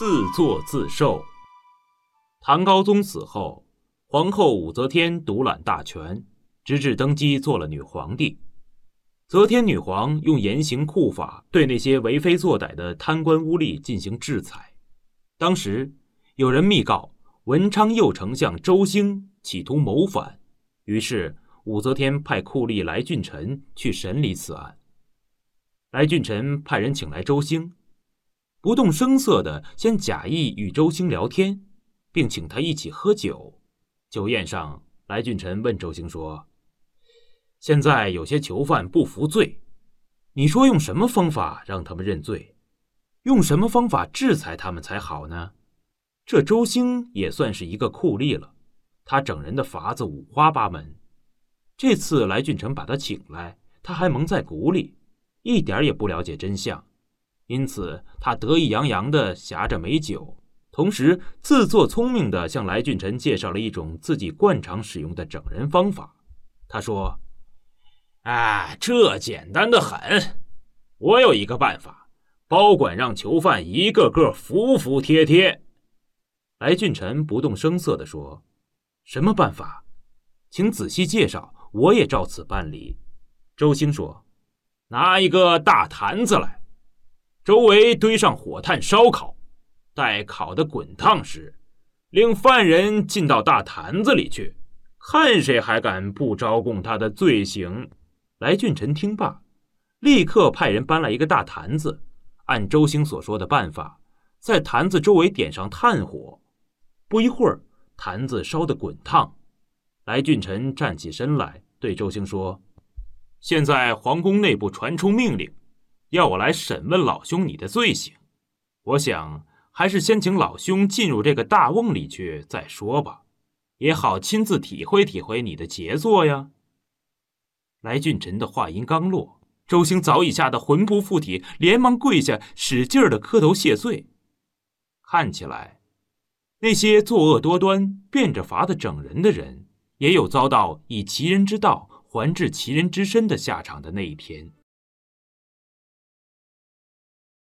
自作自受。唐高宗死后，皇后武则天独揽大权，直至登基做了女皇帝。则天女皇用严刑酷法对那些为非作歹的贪官污吏进行制裁。当时有人密告文昌右丞相周兴企图谋反，于是武则天派酷吏来俊臣去审理此案。来俊臣派人请来周兴，不动声色地先假意与周兴聊天，并请他一起喝酒。酒宴上，来俊臣问周兴说。现在有些囚犯不服罪，你说用什么方法让他们认罪？用什么方法制裁他们才好呢？这周兴也算是一个酷吏了，他整人的法子五花八门。这次来俊臣把他请来，他还蒙在鼓里，一点也不了解真相，因此他得意洋洋地挟着美酒，同时自作聪明地向来俊臣介绍了一种自己惯常使用的整人方法。他说。啊，这简单的很！我有一个办法，包管让囚犯一个个服服帖帖。来俊臣不动声色地说：“什么办法？请仔细介绍，我也照此办理。”周兴说：“拿一个大坛子来，周围堆上火炭烧烤，待烤得滚烫时，令犯人进到大坛子里去，看谁还敢不招供他的罪行。”来俊臣听罢，立刻派人搬来一个大坛子，按周兴所说的办法，在坛子周围点上炭火。不一会儿，坛子烧得滚烫。来俊臣站起身来，对周兴说：“现在皇宫内部传出命令，要我来审问老兄你的罪行。我想还是先请老兄进入这个大瓮里去再说吧，也好亲自体会体会你的杰作呀。”来俊臣的话音刚落，周兴早已吓得魂不附体，连忙跪下，使劲儿的磕头谢罪。看起来，那些作恶多端、变着法的整人的人，也有遭到以其人之道还治其人之身的下场的那一天。